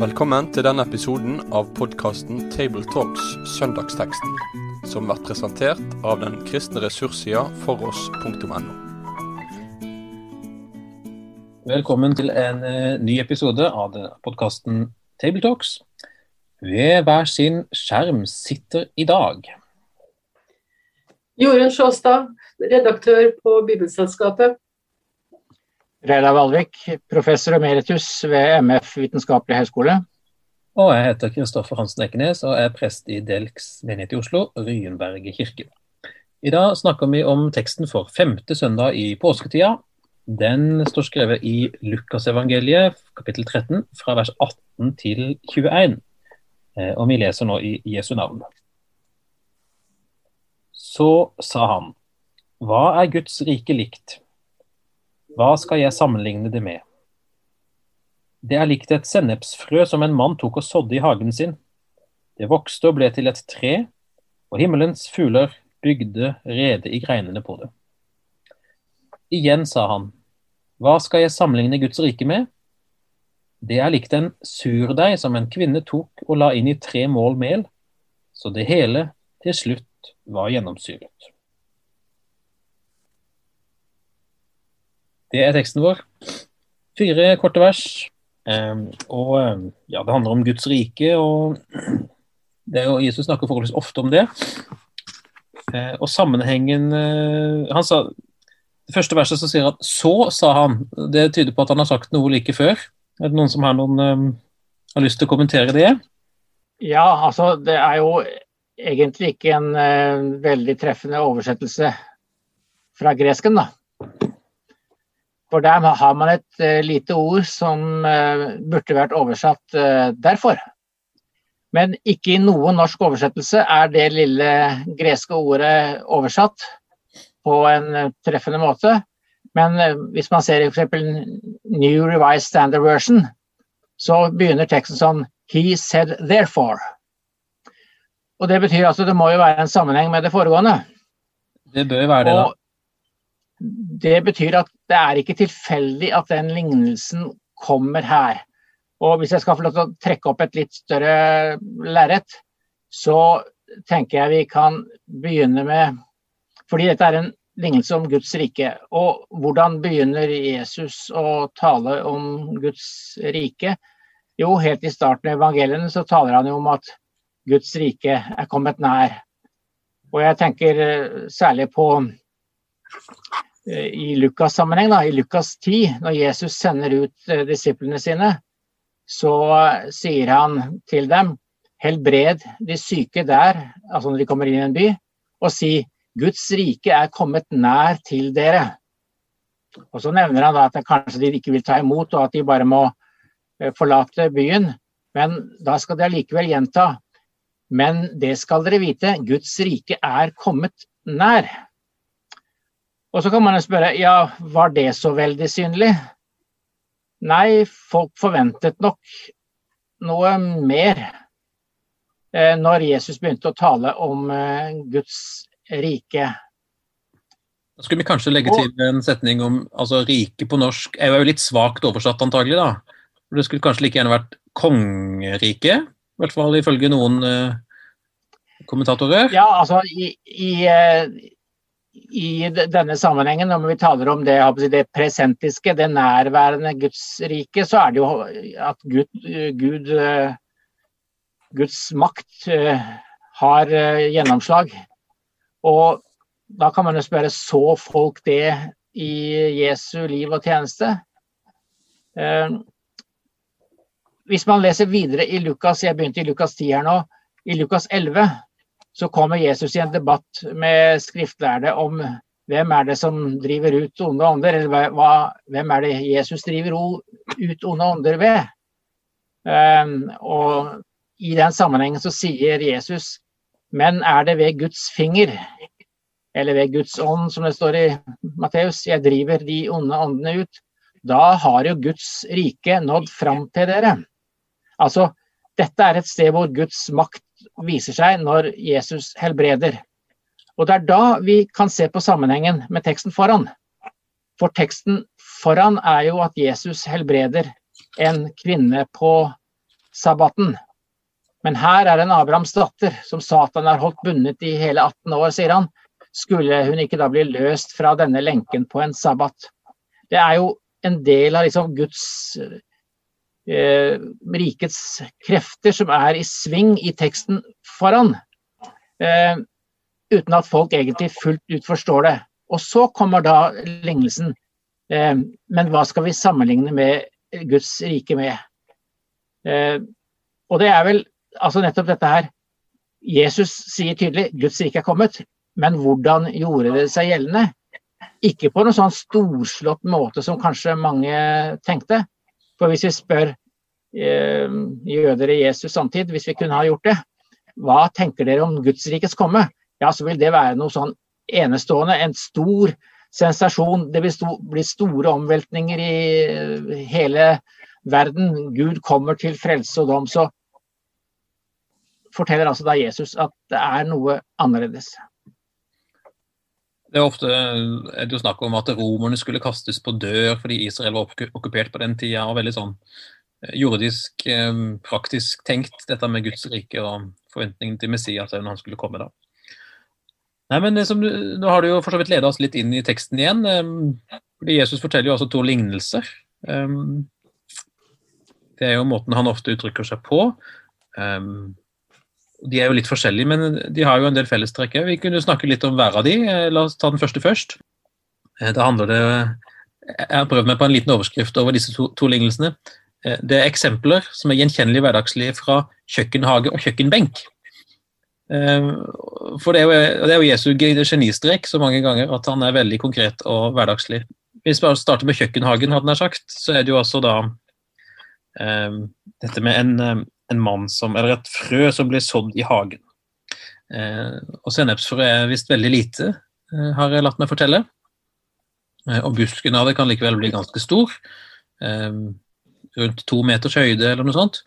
Velkommen til denne episoden av podkasten Tabletalks Søndagsteksten, som blir presentert av den kristne ressurssida foross.no. Velkommen til en eh, ny episode av podkasten Tabletalks. Ved hver sin skjerm sitter i dag Jorunn Sjåstad, redaktør på Bibelselskapet. Reidar Valvik, professor emeritus ved MF vitenskapelig høgskole. Og jeg heter Kristoffer Hansen Ekenes og er prest i Delks menighet i Oslo, Ryenberget kirke. I dag snakker vi om teksten for femte søndag i påsketida. Den står skrevet i Lukasevangeliet, kapittel 13, fra vers 18 til 21. Eh, og vi leser nå i Jesu navn. Så sa han, hva er Guds rike likt? Hva skal jeg sammenligne det med? Det er likt et sennepsfrø som en mann tok og sådde i hagen sin. Det vokste og ble til et tre, og himmelens fugler bygde rede i greinene på det. Igjen sa han, hva skal jeg sammenligne Guds rike med? Det er likt en surdeig som en kvinne tok og la inn i tre mål mel, så det hele til slutt var gjennomsyret. Det er teksten vår. Fire korte vers. Um, og ja, det handler om Guds rike, og det er jo, Jesus snakker forholdsvis ofte om det. Uh, og sammenhengen uh, Han sa Det første verset så sier han 'så', sa han. Det tyder på at han har sagt noe like før. Er det noen som har, noen, um, har lyst til å kommentere det? Ja, altså det er jo egentlig ikke en uh, veldig treffende oversettelse fra gresken, da. For der har man et uh, lite ord som uh, burde vært oversatt uh, 'derfor'. Men ikke i noen norsk oversettelse er det lille greske ordet oversatt på en treffende måte. Men hvis man ser f.eks. New Revised Standard Version, så begynner teksten sånn 'He said therefore'. Og Det betyr altså det må jo være en sammenheng med det foregående. Det bør være det, da. Og det betyr at det er ikke tilfeldig at den lignelsen kommer her. Og hvis jeg skal få lov til å trekke opp et litt større lerret, så tenker jeg vi kan begynne med Fordi dette er en lignelse om Guds rike. Og hvordan begynner Jesus å tale om Guds rike? Jo, helt i starten av evangeliene så taler han jo om at Guds rike er kommet nær. Og jeg tenker særlig på i Lukas sammenheng, da, i Lukas 10, når Jesus sender ut eh, disiplene sine, så sier han til dem helbred de syke der, altså når de kommer inn i en by, og si Guds rike er kommet nær til dere. Og Så nevner han da at kanskje de ikke vil ta imot, og at de bare må eh, forlate byen. Men da skal de allikevel gjenta. Men det skal dere vite, Guds rike er kommet nær. Og så kan man spørre ja, var det så veldig synlig? Nei, folk forventet nok noe mer eh, når Jesus begynte å tale om eh, Guds rike. Da skulle vi kanskje legge til en setning om altså rike på norsk er jo litt svakt oversatt antagelig da. Det skulle kanskje like gjerne vært kongerike, i hvert fall ifølge noen uh, kommentatorer? Ja, altså i, i i denne sammenhengen, når vi taler om det, det presentiske, det nærværende Guds rike, så er det jo at Gud, Gud, Guds makt eh, har eh, gjennomslag. Og da kan man jo spørre så folk det i Jesu liv og tjeneste? Eh, hvis man leser videre i Lukas, jeg begynte i Lukas 10 her nå, i Lukas 11 så kommer Jesus i en debatt med skriftlærde om hvem er det som driver ut onde ånder, eller hva, hvem er det Jesus driver ut onde ånder ved? Um, og i den sammenhengen så sier Jesus men er det ved Guds finger, eller ved Guds ånd, som det står i Matteus, jeg driver de onde åndene ut, da har jo Guds rike nådd fram til dere. Altså, dette er et sted hvor Guds makt viser seg når Jesus helbreder. Og Det er da vi kan se på sammenhengen med teksten foran. For teksten foran er jo at Jesus helbreder en kvinne på sabbaten. Men her er en Abrahams datter som Satan har holdt bundet i hele 18 år, sier han. Skulle hun ikke da bli løst fra denne lenken på en sabbat? Det er jo en del av liksom Guds rikets krefter som er i sving i teksten foran. Eh, uten at folk egentlig fullt ut forstår det. Og så kommer da lignelsen. Eh, men hva skal vi sammenligne med Guds rike med? Eh, og det er vel altså nettopp dette her. Jesus sier tydelig Guds rike er kommet, men hvordan gjorde det seg gjeldende? Ikke på noen sånn storslått måte som kanskje mange tenkte. For hvis vi spør eh, jøder i Jesus samtid, hvis vi kunne ha gjort det, hva tenker dere om Guds rikes komme? Ja, så vil det være noe sånn enestående, en stor sensasjon. Det vil sto, bli store omveltninger i hele verden. Gud kommer til frelse og dom. Så forteller altså da Jesus at det er noe annerledes. Det er ofte er det jo snakk om at romerne skulle kastes på dør fordi Israel var okkupert på den tida. og veldig sånn eh, jordisk, eh, praktisk tenkt, dette med Guds rike og forventningen til Messias når han skulle komme. da. Nei, men som, Nå har du jo for så vidt leda oss litt inn i teksten igjen. Eh, fordi Jesus forteller jo altså to lignelser. Det er jo måten han ofte uttrykker seg på. De er jo litt forskjellige, men de har jo en del fellestrekk. Vi kunne snakke litt om hver av de. Eh, la oss ta den første først. Eh, da handler det Jeg har prøvd meg på en liten overskrift over disse to, to lignelsene. Eh, det er eksempler som er gjenkjennelige hverdagslige fra kjøkkenhage og kjøkkenbenk. For det er jo, det er jo Jesu genistrek så mange ganger at han er veldig konkret og hverdagslig. Hvis vi starter med kjøkkenhagen, hadde jeg sagt, så er det jo også da um, dette med en, en mann som, eller et frø som blir sådd i hagen. Eh, og Sennepsfrø er visst veldig lite, eh, har jeg latt meg fortelle. Eh, og busken av det kan likevel bli ganske stor. Eh, rundt to meters høyde eller noe sånt.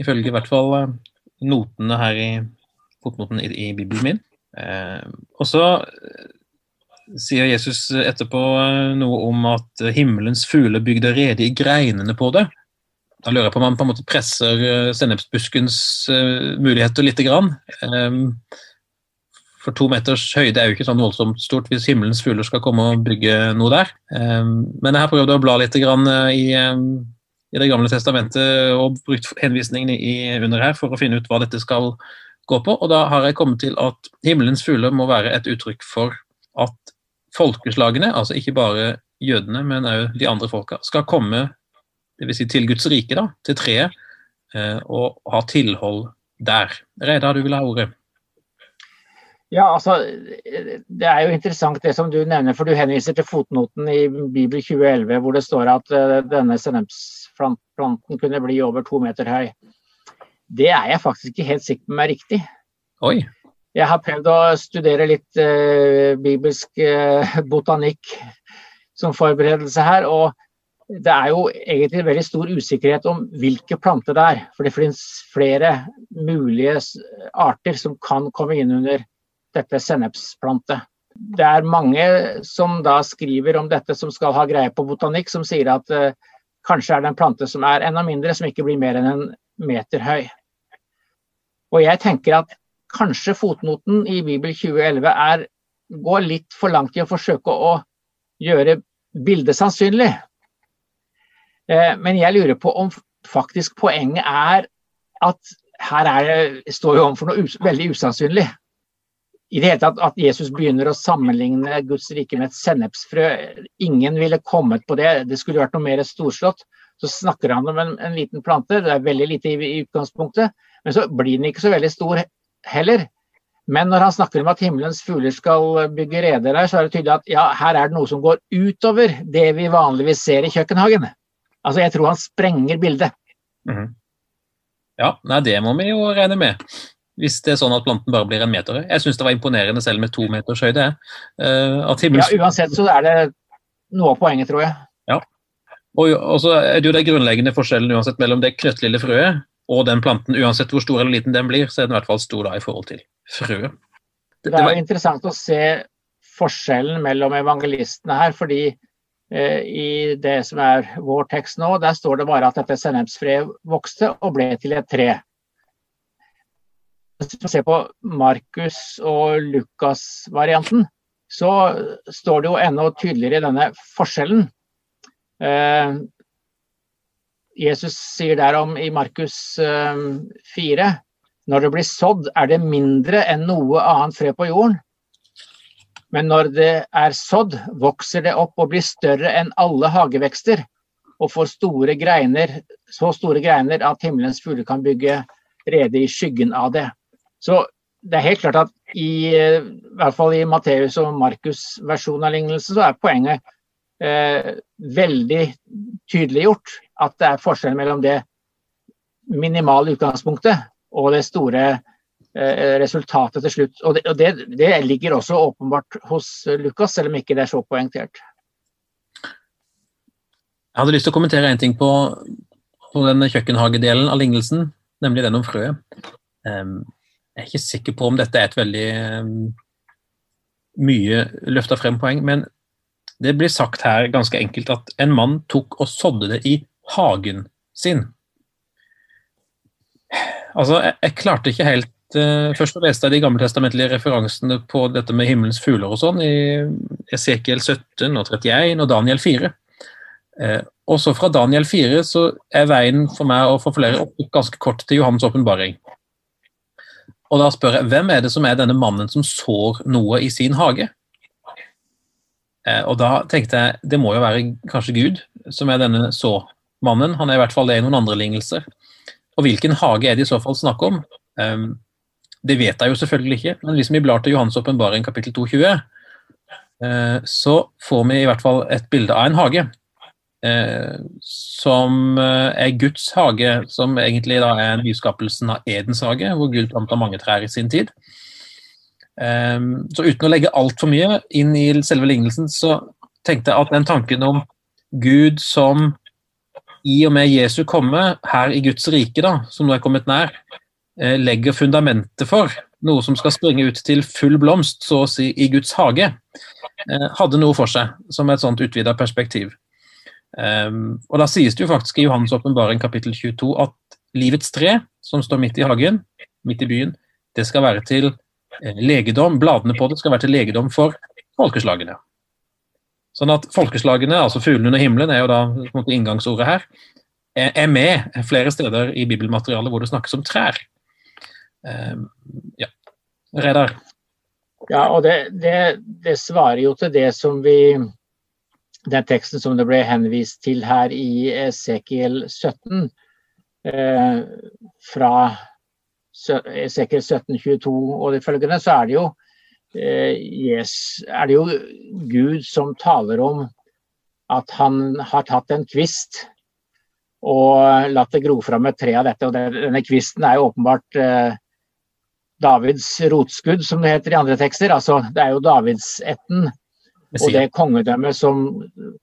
Ifølge i hvert fall eh, notene her i fotnoten i, i Bibelen min. Eh, og så sier Jesus etterpå noe om at himmelens fugler bygde rede i greinene på det. Da lurer jeg på om man på en måte presser eh, sennepsbuskens uh, muligheter lite grann. Um, for to meters høyde er jo ikke sånn voldsomt stort hvis himmelens fugler skal komme og bygge noe der. Um, men jeg har prøvd å bla litt grann, i, um, i, Det gamle testamentet og brukt henvisningene under her for å finne ut hva dette skal gå på. Og da har jeg kommet til at himmelens fugler må være et uttrykk for at folkeslagene, altså ikke bare jødene, men òg de andre folka, skal komme dvs. Si til Guds rike, da, til treet, eh, og ha tilhold der. Reidar, du vil ha ordet? Ja, altså, Det er jo interessant det som du nevner, for du henviser til fotnoten i Bibel 2011 hvor det står at uh, denne sennepsplanten kunne bli over to meter høy. Det er jeg faktisk ikke helt sikker på om er riktig. Oi. Jeg har prøvd å studere litt uh, bibelsk uh, botanikk som forberedelse her. og det er jo egentlig veldig stor usikkerhet om hvilke planter det er. For det finnes flere mulige arter som kan komme inn under dette sennepsplantet. Det er mange som da skriver om dette som skal ha greie på botanikk, som sier at uh, kanskje er det en plante som er enda mindre, som ikke blir mer enn en meter høy. Og jeg tenker at kanskje fotnoten i Bibel 2011 er, går litt for langt i å forsøke å gjøre bildet sannsynlig. Eh, men jeg lurer på om faktisk poenget er at her er står vi overfor noe us veldig usannsynlig. I det hele tatt At Jesus begynner å sammenligne Guds rike med et sennepsfrø. Ingen ville kommet på det. Det skulle vært noe mer storslått. Så snakker han om en, en liten plante. Det er veldig lite i, i, utgangspunktet. Men så blir den ikke så veldig stor heller. Men når han snakker om at himmelens fugler skal bygge reder her, så er det tydelig at ja, her er det noe som går utover det vi vanligvis ser i kjøkkenhagen. Altså, jeg tror han sprenger bildet. Mm. Ja, nei, det må vi jo regne med. Hvis det er sånn at planten bare blir en meter. Jeg syns det var imponerende selv med to meters høyde. Uh, himmels... Ja, uansett så er det noe av poenget, tror jeg. Ja. Og, så er det jo den grunnleggende forskjellen uansett mellom det knøttlille frøet og den planten. Uansett hvor stor eller liten den blir, så er den i hvert fall stor da i forhold til frøet. Det, det er jo interessant å se forskjellen mellom evangelistene her, fordi i det som er vår tekst nå, der står det bare at dette sennepsfreet vokste og ble til et tre. Hvis vi ser på Markus- og Lukas-varianten, så står det jo enda tydeligere i denne forskjellen. Eh, Jesus sier derom i Markus 4 eh, når det blir sådd, er det mindre enn noe annet fred på jorden. Men når det er sådd, vokser det opp og blir større enn alle hagevekster. Og får store greiner, så store greiner at himmelens fugler kan bygge rede i skyggen av det. Så det er helt klart at i, i hvert fall i Matteus og Markus' versjon av lignelsen, så er poenget eh, veldig tydeliggjort. At det er forskjell mellom det minimale utgangspunktet og det store resultatet til slutt. Og, det, og det, det, ligger også åpenbart hos Lukas, selv om ikke det er så poengtert. Jeg hadde lyst til å kommentere en ting på, på den kjøkkenhagedelen av lignelsen, nemlig den om frøet. Jeg er ikke sikker på om dette er et veldig mye løfta frem poeng, men det blir sagt her ganske enkelt at en mann tok og sådde det i hagen sin. Altså, jeg, jeg klarte ikke helt uh, Først leste jeg de gammeltestamentlige referansene på dette med himmelens fugler og sånn, i Esekiel 17 og 31 og Daniel 4. Uh, eh, og så fra Daniel 4 så er veien for meg og for flere opp ganske kort til Johans åpenbaring. Og da spør jeg hvem er det som er denne mannen som sår noe i sin hage? Uh, og da tenkte jeg det må jo være kanskje Gud som er denne så-mannen. Han er i hvert fall det i noen andre lignelser. Og hvilken hage er det i så fall snakk om? Um, det vet jeg jo selvfølgelig ikke, men hvis vi blar til Johans åpenbaring kapittel 220, uh, så får vi i hvert fall et bilde av en hage. Uh, som uh, er Guds hage, som egentlig da er nyskapelsen av Edens hage, hvor Gud planta mange trær i sin tid. Så uten å legge altfor mye inn i selve lignelsen, så tenkte jeg at den tanken om Gud som i og med Jesu komme her i Guds rike, da, som nå er kommet nær, eh, legger fundamentet for noe som skal springe ut til full blomst, så å si i Guds hage, eh, hadde noe for seg, som et sånt utvida perspektiv. Um, og Da sies det jo faktisk i Johannes' åpenbaring kapittel 22 at livets tre, som står midt i hagen, midt i byen, det skal være til eh, legedom, bladene på det skal være til legedom for folkeslagene. Sånn at folkeslagene, altså fuglene under himmelen, er jo da inngangsordet her, er med flere steder i bibelmaterialet hvor det snakkes om trær. Um, ja. Reidar? Ja, og det, det, det, svarer jo til det som vi Den teksten som det ble henvist til her i Esekiel 17, eh, fra Esekiel 1722 og de følgende, så er det jo Eh, yes, er det jo Gud som taler om at han har tatt en kvist og latt det gro fram et tre av dette. og Denne kvisten er jo åpenbart eh, Davids rotskudd, som det heter i andre tekster. altså Det er jo Davidsetten og det kongedømmet som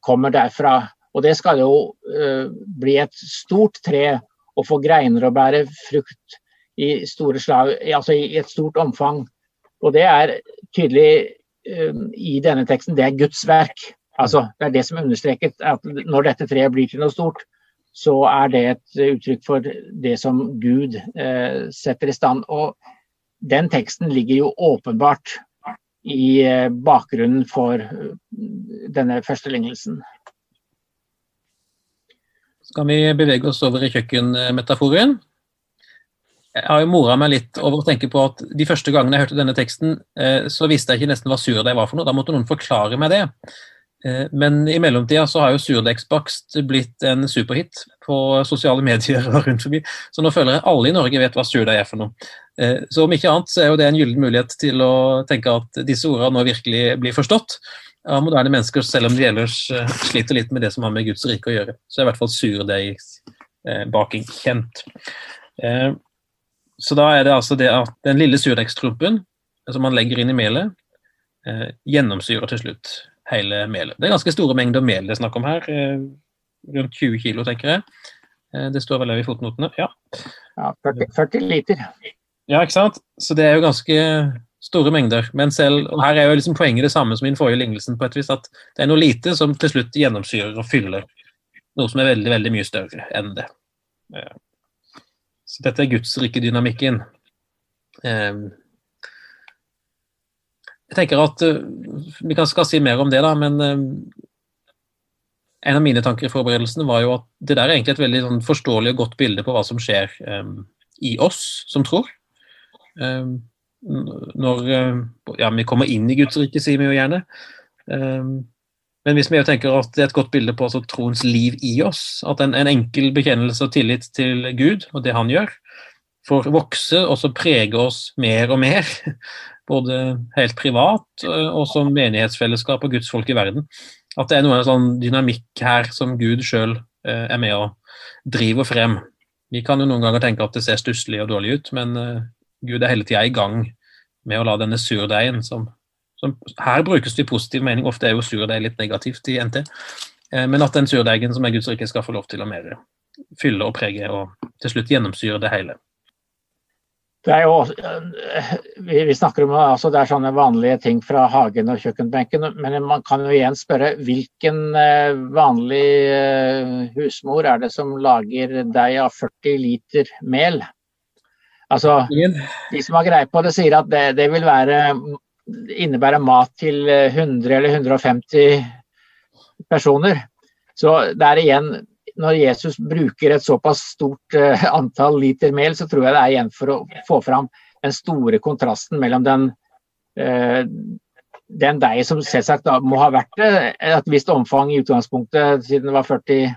kommer derfra. Og det skal jo uh, bli et stort tre og få greiner og bære frukt i store slag, altså i et stort omfang. Og det er tydelig uh, i denne teksten, det er Guds verk. Altså, det er det som er understreket, at når dette treet blir til noe stort, så er det et uttrykk for det som Gud uh, setter i stand. Og den teksten ligger jo åpenbart i eh, bakgrunnen for uh, denne første lignelsen. Skal vi bevege oss over i kjøkkenmetaforen? jeg har jo mora meg litt over å tenke på at de første gangene jeg hørte denne teksten, eh, så visste jeg ikke nesten hva surdeig var for noe. Da måtte noen forklare meg det. Eh, men i mellomtida så har jo surdeigsbakst blitt en superhit på sosiale medier og rundt forbi. Så nå føler jeg alle i Norge vet hva surdeig er for noe. Eh, så om ikke annet så er jo det en gyllen mulighet til å tenke at disse ordene nå virkelig blir forstått av moderne mennesker, selv om de ellers sliter litt med det som har med Guds rike å gjøre. Så er i hvert fall surdeigsbaking kjent. Så da er det altså det at den lille surdeigstrumpen som man legger inn i melet, eh, gjennomsyrer til slutt hele melet. Det er ganske store mengder mel det er snakk om her. Eh, rundt 20 kilo, tenker jeg. Eh, det står vel i fotnotene. Ja, ja 40, 40, liter. Ja, ikke sant. Så det er jo ganske store mengder. Men selv, og her er jo liksom poenget det samme som i den forrige lignelsen, på et vis, at det er noe lite som til slutt gjennomsyrer og fyller noe som er veldig, veldig mye større enn det. Så dette er Guds rike dynamikken. Jeg tenker at Vi skal si mer om det, da, men en av mine tanker i forberedelsene var jo at det der er egentlig et veldig sånn, forståelig og godt bilde på hva som skjer um, i oss som tror. Um, når ja, vi kommer inn i Guds rike, sier vi jo gjerne. Um, men hvis vi jo tenker at det er et godt bilde på altså, troens liv i oss, at en, en, enkel bekjennelse og tillit til Gud og det han gjør, får vokse og så prege oss mer og mer, både helt privat og som menighetsfellesskap og Guds folk i verden, at det er noe sånn dynamikk her som Gud sjøl eh, er med og driver frem. Vi kan jo noen ganger tenke at det ser stusslig og dårlig ut, men eh, Gud er hele tida i gang med å la denne surdeigen som, som, Her brukes det i positiv mening, ofte er jo surdeig litt negativt i NT, eh, men at den surdeigen som er Guds rike, skal få lov til å mer fylle og prege og til slutt gjennomsyre det hele. Det er jo, eh, vi, snakker om altså det er sånne vanlige ting fra hagen og kjøkkenbenken, men man kan jo igjen spørre hvilken eh, vanlig eh, husmor er det som lager deig av 40 liter mel? Altså, De som har greie på det, sier at det, det vil være, innebære mat til 100 eller 150 personer. Så det er igjen når Jesus bruker et såpass stort uh, antall liter mel, så tror jeg det er igjen for å få fram den store kontrasten mellom den, uh, den deigen som selvsagt da, må ha vært uh, et visst omfang i utgangspunktet, siden det var 40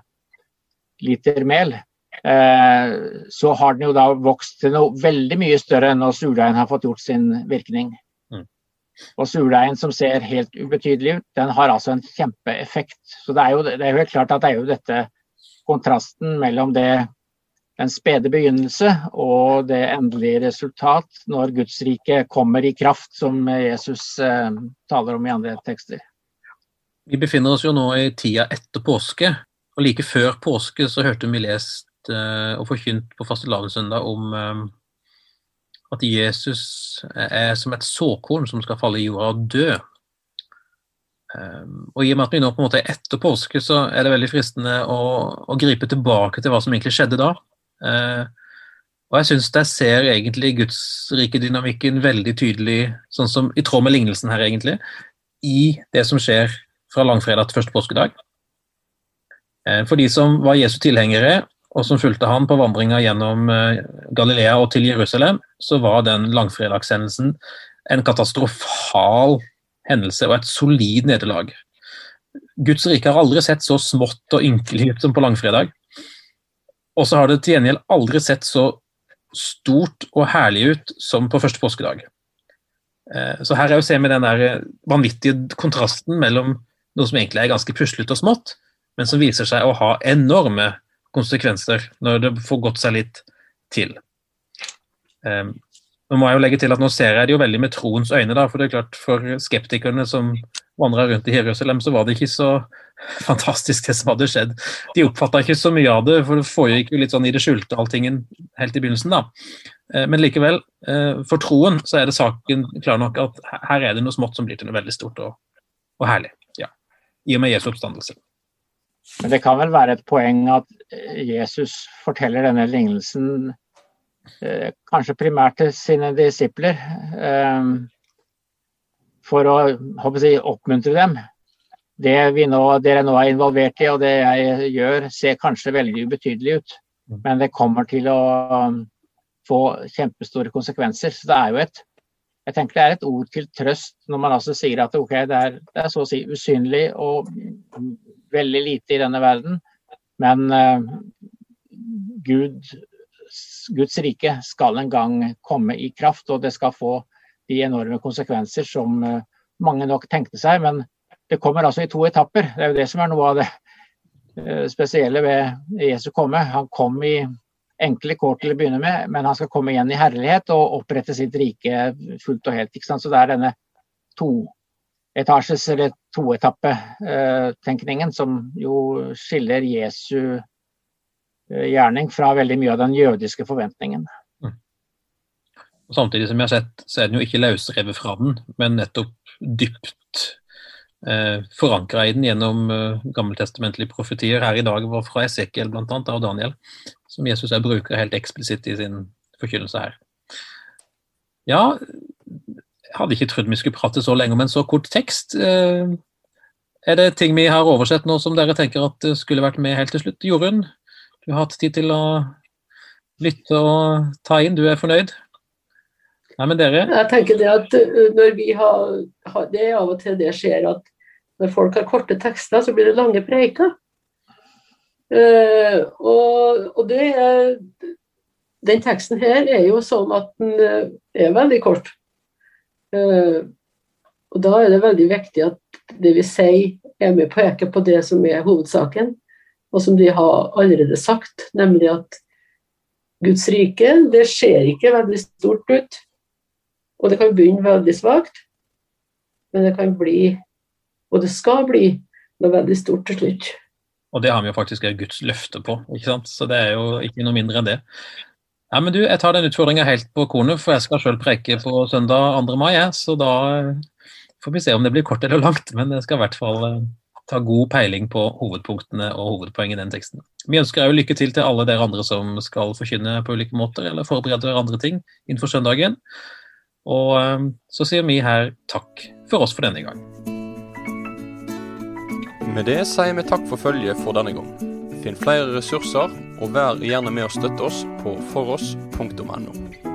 liter mel. Så har den jo da vokst til noe veldig mye større enn når surdeigen har fått gjort sin virkning. Mm. Og surdeigen som ser helt ubetydelig ut, den har altså en kjempeeffekt. Så det er jo, det er helt klart at det er jo dette kontrasten mellom det, den spede begynnelse og det endelige resultat når Guds rike kommer i kraft, som Jesus eh, taler om i andre tekster. Vi befinner oss jo nå i tida etter påske, og like før påske så hørte vi lest eh, og forkynt på fastelavnssøndag om eh, at Jesus er som et såkorn som skal falle i jorda og dø. Ehm, og I og med at vi nå på en måte er etter påske, så er det veldig fristende å, å gripe tilbake til hva som egentlig skjedde da. Ehm, og jeg syns jeg ser egentlig Guds rike veldig tydelig, sånn som i tråd med lignelsen her, egentlig, i det som skjer fra langfredag til første påskedag. Ehm, for de som var Jesu tilhengere, og som fulgte han på vandringa gjennom eh, Galilea og til Jerusalem, så var den langfredagshendelsen en katastrofal hendelse og et solid nederlag. Guds rike har aldri sett så smått og ynkelig ut som på langfredag. Og så har det til gjengjeld aldri sett så stort og herlig ut som på første påskedag. Eh, så her er jo se med den der vanvittige kontrasten mellom noe som egentlig er ganske puslete og smått, men som viser seg å ha enorme konsekvenser når det får gått seg litt til. Eh, nå må jeg jo legge til at nå ser jeg det jo veldig med troens øyne, da, for det er klart for skeptikerne som vandra rundt i Jerusalem, så var det ikke så fantastisk det som hadde skjedd. De oppfatta ikke så mye av det, for det foregikk jo litt sånn i det skjulte alltingen helt i begynnelsen, da. Eh, men likevel, eh, for troen så er det saken klar nok at her er det noe smått som blir til noe veldig stort og, og herlig. Ja. I og med Jesu oppstandelse. Men det kan vel være et poeng at Jesus forteller denne lignelsen Eh, kanskje primært til sine disipler, eh, for å jeg, oppmuntre dem. Det nå, dere nå er involvert i og det jeg gjør, ser kanskje veldig ubetydelig ut, mm. men det kommer til å um, få kjempestore konsekvenser. Så det er jo et jeg tenker det er et ord til trøst når man altså sier at okay, det er, det er så å si usynlig og veldig lite i denne verden, men uh, Gud Guds rike skal en gang komme i kraft, og det skal få de enorme konsekvenser som eh, mange nok tenkte seg. Men det kommer altså i to etapper. Det er jo det som er noe av det eh, spesielle ved Jesu komme. Han kom i enkle kår til å begynne med, men han skal komme igjen i herlighet og opprette sitt rike fullt og helt. Så det er denne toetasjes- eller toetappetenkningen eh, som jo skiller Jesu gjerning fra veldig mye av den jødiske forventningen. Mm. Samtidig som jeg har sett, så er den jo ikke løsrevet fra den, men nettopp dypt eh, forankra i den gjennom eh, gammeltestamentlige profetier. Her i dag var fra Esekiel bl.a. av Daniel, som Jesus er bruker helt eksplisitt i sin forkynnelse her. Ja, jeg hadde ikke trodd vi skulle prate så lenge om en så kort tekst. Eh, er det ting vi har oversett nå som dere tenker at skulle vært med helt til slutt? Jorunn, du har hatt tid til å lytte og ta inn, du er fornøyd? Nei, men dere? Jeg tenker det at uh, når vi har, Det er av og til det skjer at når folk har korte tekster, så blir det lange preiker. Uh, og, og det er Den teksten her er jo sånn at den uh, er veldig kort. Uh, og da er det veldig viktig at det vi sier, er med å peke på det som er hovedsaken, og som de har allerede sagt, nemlig at Guds rike, det ser ikke veldig stort ut. Og det kan begynne veldig svakt, men det kan bli, og det skal bli, noe veldig stort til slutt. Og det har vi jo faktisk Guds løfte på, ikke sant? så det er jo ikke noe mindre enn det. Ja, men du, Jeg tar den utfordringa helt på kornet, for jeg skal sjøl preke på søndag 2. mai. Så da får vi se om det blir kort eller langt, men jeg skal i hvert fall eh, ta god peiling på hovedpunktene og hovedpoenget i den teksten. Vi ønsker òg lykke til til alle dere andre som skal forkynne på ulike måter, eller forberede andre ting innenfor søndagen. Og eh, så sier vi her takk for oss for denne gang. Med det sier vi takk for følget for denne gang. Finn flere ressurser, og vær gjerne med å støtte oss på foross.no.